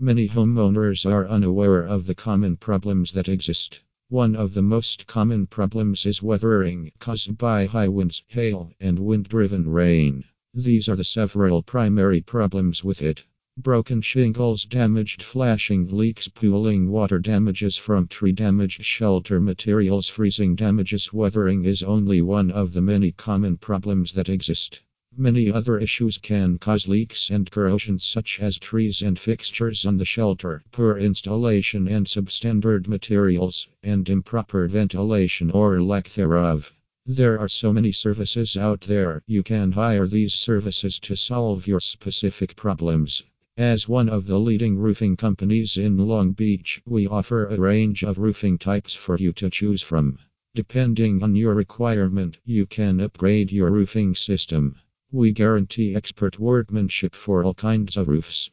Many homeowners are unaware of the common problems that exist. One of the most common problems is weathering, caused by high winds, hail, and wind driven rain. These are the several primary problems with it. Broken shingles, damaged flashing, leaks, pooling, water damages from tree damage, shelter materials, freezing damages. Weathering is only one of the many common problems that exist. Many other issues can cause leaks and corrosion, such as trees and fixtures on the shelter, poor installation and substandard materials, and improper ventilation or lack thereof. There are so many services out there, you can hire these services to solve your specific problems. As one of the leading roofing companies in Long Beach, we offer a range of roofing types for you to choose from. Depending on your requirement, you can upgrade your roofing system. We guarantee expert workmanship for all kinds of roofs.